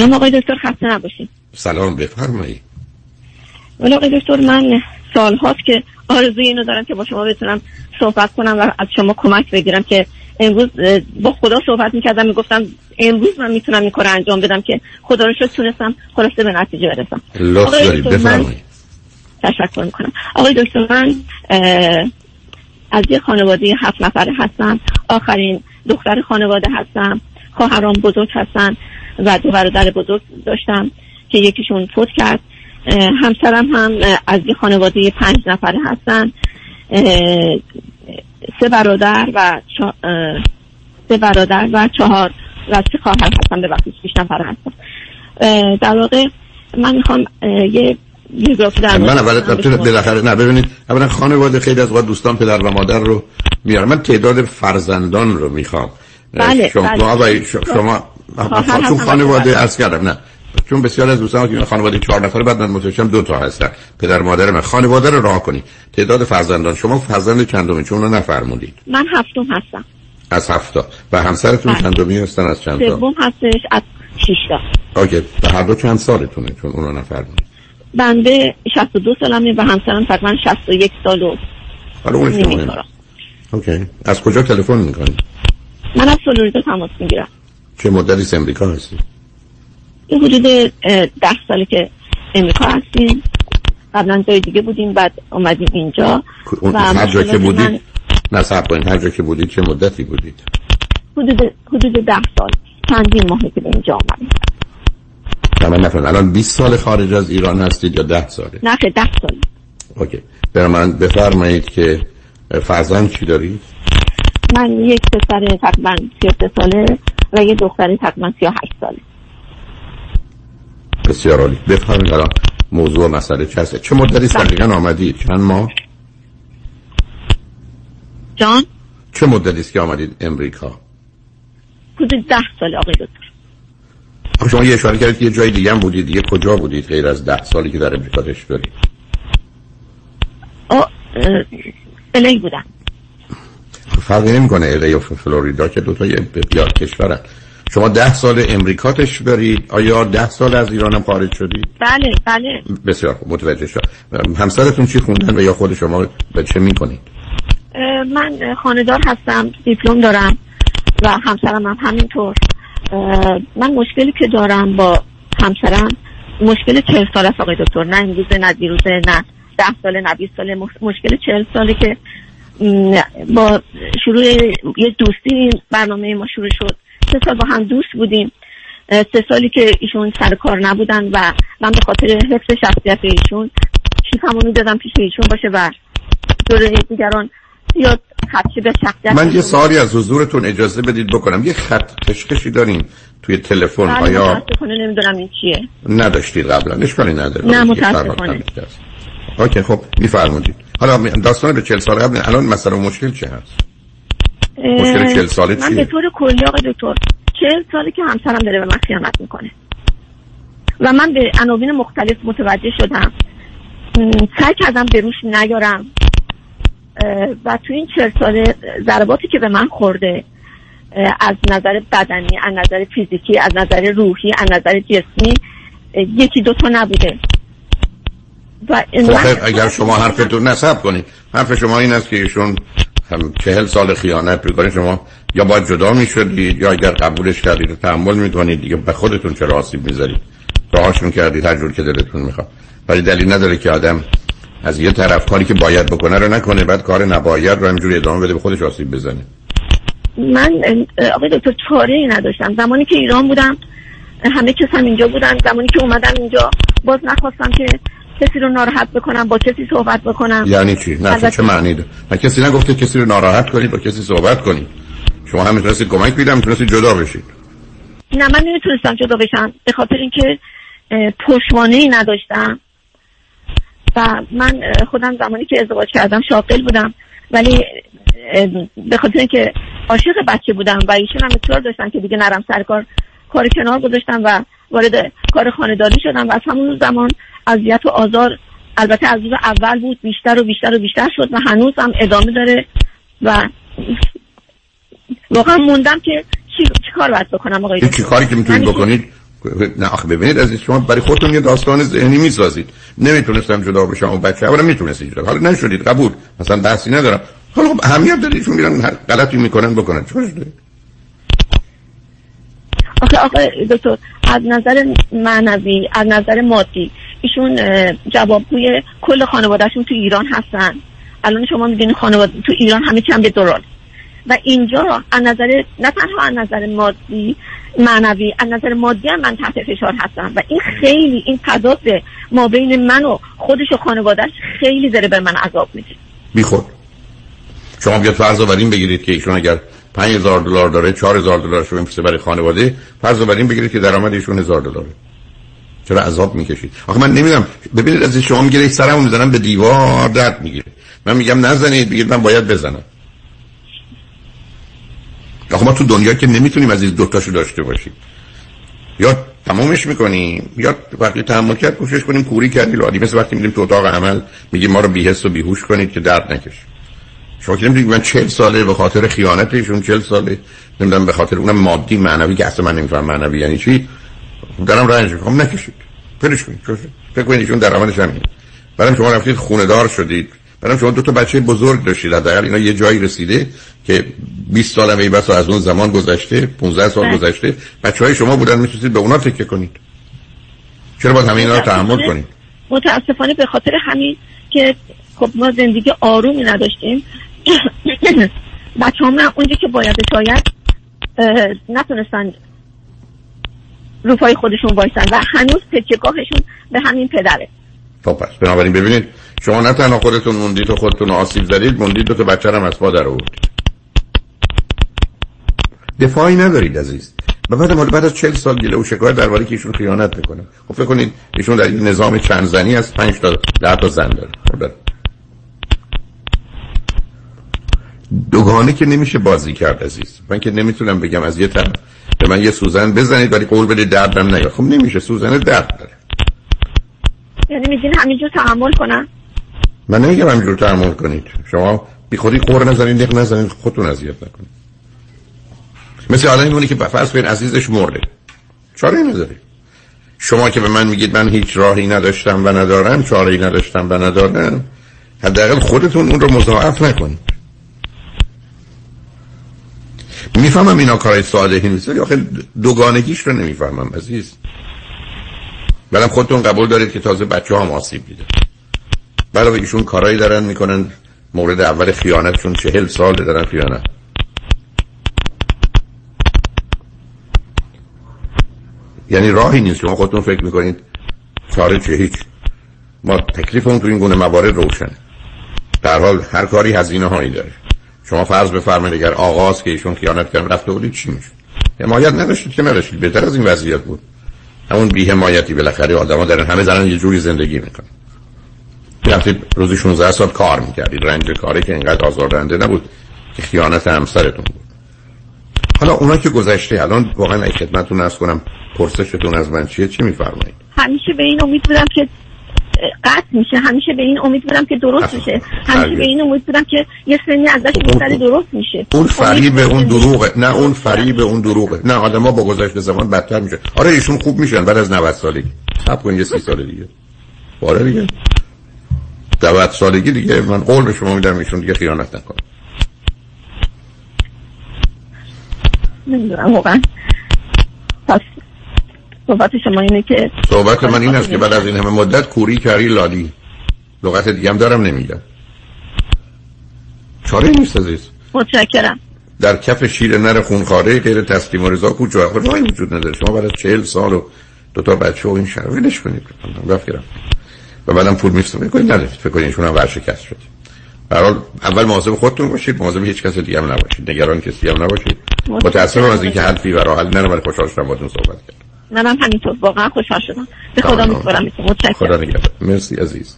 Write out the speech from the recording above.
سلام آقای دکتر خسته نباشید. سلام بفرمایید ولی آقای دکتر من سال هاست که آرزوی اینو دارم که با شما بتونم صحبت کنم و از شما کمک بگیرم که امروز با خدا صحبت می‌کردم می‌گفتم امروز من می‌تونم این کار انجام بدم که خدا رو شد تونستم خلاصه به نتیجه برسم. بفرمایید تشکر می‌کنم. آقای دکتر من از یه خانواده هفت نفره هستم. آخرین دختر خانواده هستم. خواهرام بزرگ هستن. و دو برادر بزرگ داشتم که یکیشون فوت کرد. همسرم هم از یه خانواده پنج نفره هستن. سه برادر و سه برادر و چهار و سه خواهر هستن. به وقتی پیش نفر هستن. در واقع من می‌خوام یه بیوگرافی در من اول بالاخره نه ببینید اولا خانواده خیلی از وقت دوستان پدر و مادر رو میارم من تعداد فرزندان رو می‌خوام. بله شما بله. شما چون خانواده از کردم نه. چون بسیار از دوستان که خانواده چهار نفره بعد من متوجهم دو تا هستن. پدر مادر من. خانواده رو راه کنید. تعداد فرزندان. شما فرزند چندمی چون رو نفرمودید. من هفتم هستم. از هفتا. و همسرتون بله. چندمی هستن؟ از چند تا سوم هستش از شش تا اوکی. به هر دو چند سالتونه چون اون رو نفرمودید؟ بنده 62 سالمه و همسرم تقریبا 61 سال و حالا. کارم. اوکی. از کجا تلفن می‌کنید؟ من از فلوریدا تماس می‌گیرم. چه مدتی امریکا هستی این حدود ده ساله که امریکا هستیم. قبلا جای دیگه بودیم بعد اومدیم اینجا. و هر جا که من بودید؟ نه صبر کنید. هر جا که بودید چه مدتی بودید؟ حدود حدود ده سال. چندین ماهه که به اینجا آمدیم. نه من نفهم. الان 20 سال خارج از ایران هستید یا 10 ساله؟ نه خیلی ده سال. اوکی. برای من بفرمایید که فرزند چی دارید؟ من یک پسر تقریبا 33 ساله. و یه دختر تقریبا 38 ساله. بسیار عالی. بفرمایید الان موضوع و مسئله چه هست؟ چه مدتی است؟ دقیقا آمدید چند ماه؟ جان؟ چه مدتی است که آمدید امریکا؟ حدود ده سال آقای دکتر. آخه شما یه اشاره کردید یه جای دیگه هم بودید. دیگه کجا بودید غیر از ده سالی که در امریکا داشت دارید؟ آ اه، الی بودم. فرقی نمی‌کنه. الی و فلوریدا که دو تا یه بیا کشورن شما ده سال امریکا دارید؟ آیا ده سال از ایران هم خارج شدید؟ بله بله. بسیار خوب متوجه شد همسرتون چی خوندن و یا خود شما به چه می‌کنید؟ من خاندار هستم دیپلم دارم و همسرم هم همینطور. من مشکلی که دارم با همسرم مشکل چهل سال است آقای دکتر. نه امروزه نه دیروزه نه ده ساله نه بیست ساله. مش- مشکل چهل ساله که با شروع یه دوستی این برنامه ما شروع شد. سه سال با هم دوست بودیم. سه سالی که ایشون سر کار نبودن و من به خاطر حفظ شخصیت ایشون کیفمو می‌دادم پیش ایشون باشه و دور دیگران زیاد به شخصیت من یه سوالی از حضورتون اجازه بدید بکنم. یه خط کشکشی داریم توی تلفن بله، آیا متاسفانه نمی‌دونم این چیه. نداشتید قبلا اشکالی نداره. نه، متاسفانه. اوکی خب میفرمودید حالا داستان به چل سال قبل الان مثلا مشکل چه هست؟ مشکل چهل ساله من چیه؟ به طور کلی آقای دکتر چهل ساله که همسرم داره به من خیانت می‌کنه. و من به عناوین مختلف متوجه شدم. سعی کردم به روش نیارم. و تو این چهل ساله ضرباتی که به من خورده از نظر بدنی از نظر فیزیکی از نظر روحی از نظر جسمی یکی دوتا نبوده. و خب اگر شما حرفتون نصب کنید. حرف شما این است که ایشون هم چهل سال خیانت می‌کنه. شما یا باید جدا می‌شدید یا اگر قبولش کردید و تحمل می‌کنید دیگه به خودتون چرا آسیب می‌ذارید؟ راهاشون کردید هر جور که دلتون می‌خواد. ولی دلیل نداره که آدم از یه طرف کاری که باید بکنه رو نکنه بعد کار نباید رو همجوری ادامه بده به خودش آسیب بزنه. من آقای دکتر چاره ای نداشتم. زمانی که ایران بودم همه کس هم اینجا بودن. زمانی که اومدم اینجا باز نخواستم که کسی رو ناراحت بکنم با کسی صحبت بکنم؟ یعنی چی؟ نه چه معنی داره؟ نه کسی نگفته کسی رو ناراحت کنید با کسی صحبت کنید شما هم می‌تونستید کمک بیدم می‌تونستید جدا بشید نه من نمی‌تونستم جدا بشم به خاطر اینکه اه، پشتوانه ای نداشتم. و من خودم زمانی که ازدواج کردم شاغل بودم ولی به خاطر اینکه عاشق بچه بودم و ایشون هم اصرار داشتن که دیگه نرم سر کار کار کنار گذاشتم و وارد کار خانهداری شدم و از همون زمان اذیت و آزار البته از روز اول بود بیشتر و بیشتر و بیشتر شد و هنوز هم ادامه داره و واقعا موندم که چی, چی کار باید بکنم آقای دکتر؟ کاری که می‌تونید بکنید نه آخه ببینید از شما برای خودتون یه داستان ذهنی می‌سازید. نمی‌تونستم جدا بشم و بچه اولا می‌تونستید جدا حالا نشدید قبول. مثلا بحثی ندارم. حالا خب اهمیت داره ایشون میرن هر غلطی می‌کنن بکنن. چه آخه آخه دکتر از نظر معنوی از نظر مادی ایشون جوابگوی کل خانوادهشون تو ایران هستن. الان شما می‌دونید خانواده تو ایران همه هم به و اینجا از نظر نه تنها از نظر مادی معنوی از نظر مادی هم من تحت فشار هستم. و این خیلی این تضاد ما بین من و خودش و خانوادهش خیلی داره به من عذاب میده. بی خود شما بیاد فرض این بگیرید که ایشون اگر 5000 دلار داره 4000 دلار شو میفرسته برای خانواده. فرض بر این بگیرید که درآمد ایشون 1000 دلاره چرا عذاب می‌کشید؟ آخه من نمی‌دونم ببینید از شما می‌گیره سرمو می‌زنم به دیوار درد می‌گیره. من میگم نزنید بگید من باید بزنم. آخه ما تو دنیا که نمی‌تونیم از این دوتاشو داشته باشیم. یا تمامش می‌کنیم یا وقتی تحمل کرد کوشش کنیم کوری کردی لادی. مثل وقتی میریم تو اتاق عمل میگیم ما رو بیهست و بیهوش کنید که درد نکش شما که نمی‌دونید من چهل ساله به خاطر خیانتشون چهل ساله نمی‌دونم به خاطر اونم مادی معنوی که اصلا من نمیفهم معنوی یعنی چی؟ دارم رنج می‌کنم نکشید. پرش کنید. فکر کنید ایشون درآمدش همین بعدم شما رفتید خونه دار شدید. بعدم شما دو تا بچه بزرگ داشتید. حداقل اینا یه جایی رسیده که 20 سال هم بس از اون زمان گذشته 15 سال بله. گذشته. بچه های شما بودن می‌تونید به اونا تکیه کنید. چرا باید همه اینا رو تحمل کنید؟ متاسفانه به خاطر همین که خب ما زندگی آرومی نداشتیم. بچه هم اونجا که باید شاید نتونستن روپای خودشون بایستن و هنوز تکیهگاهشون به همین پدره. خب پس بنابراین ببینید شما نه تنها خودتون موندید و خودتون آسیب زدید موندید دو تا بچه هم از پا دفاعی ندارید عزیز. و بعد مال بعد از 40 سال گله و شکایت درباره که ایشون خیانت می‌کنه. خب فکر کنید ایشون در این نظام چند زنی از 5 تا 10 تا زن داره خب دوگانه که نمیشه بازی کرد عزیز. من که نمی‌تونم بگم از یه طرف به من یه سوزن بزنید ولی قول بده دردم نیاد. خب نمیشه سوزن درد داره. یعنی میگین همینجور تحمل کنم من نمیگم همینجور تحمل کنید. شما بی خودی قور نزنید نق نزنید خودتون اذیت نکنید. مثل آدمی میمونی که فرض کنید عزیزش مرده. چاره نداره شما که به من میگید من هیچ راهی نداشتم و ندارم چاره ای نداشتم و ندارم حداقل خودتون اون رو مضاعف نکنید می‌فهمم اینا کارای ساده نیست ولی آخه دوگانگیش رو نمی‌فهمم عزیز. بعدم خودتون قبول دارید که تازه بچه هم آسیب دیده. برای ایشون کارایی دارن می‌کنن مورد اول خیانتشون چهل سال دارن خیانت. یعنی راهی نیست شما خودتون فکر می‌کنید چاره چه هیچ. ما تکلیف اون تو این گونه موارد روشن در حال هر کاری هزینه هایی داره. شما فرض بفرمایید اگر آغاز که ایشون خیانت کرد رفته بودید چی میشه حمایت نداشتید که نداشتید بهتر از این وضعیت بود. همون بی حمایتی بالاخره آدما دارن همه زنان یه جوری زندگی می‌کنن. رفتید روزی 16 ساعت کار می‌کردید رنج کاری که اینقدر آزاردهنده نبود که خیانت همسرتون بود. حالا اونا که گذشته الان واقعا ای خدمتتون از کنم پرسشتون از من چیه؟ چی میفرمایید؟ همیشه به این امید بودم که قطع میشه. همیشه به این امید بودم که درست میشه همیشه به این امید بودم که یه سنی ازش میگذره درست میشه. اون فریب اون دروغه. نه اون فریب اون دروغه. نه آدما با گذشت زمان بدتر میشه. آره ایشون خوب میشن بعد از 90 سالگی. صبر کن یه سی سال دیگه. آره دیگه. 90 سالگی دیگه. من قول به شما میدم ایشون دیگه خیانت نکنه نمی‌دونم واقعا. صحبت شما اینه که صحبت من این است که بعد از این همه مدت کوری کردی لادی. لغت دیگه هم دارم نمیگم. چاره نیست عزیز. متشکرم. در کف شیر نر خونخواره غیر تسلیم و رضا کو جای راهی وجود نداره. شما از چهل سال و دو تا بچه و این شهر ولش کنید. رفت و بعدم پول میفرستم کنید ندارید فکر کنید ایشون هم ورشکست شد. برحال اول مواظب خودتون باشید. مواظب هیچ کس دیگه هم نباشید. نگران کسی هم نباشید. متاسفم از اینکه حرفی و راه حل نره. ولی خوشحال شدم باهاتون صحبت کردم. منم همینطور. واقعا خوشحال شدم. به خدا میسپارم متشکرم. خدا نگهدار. مرسی عزیز.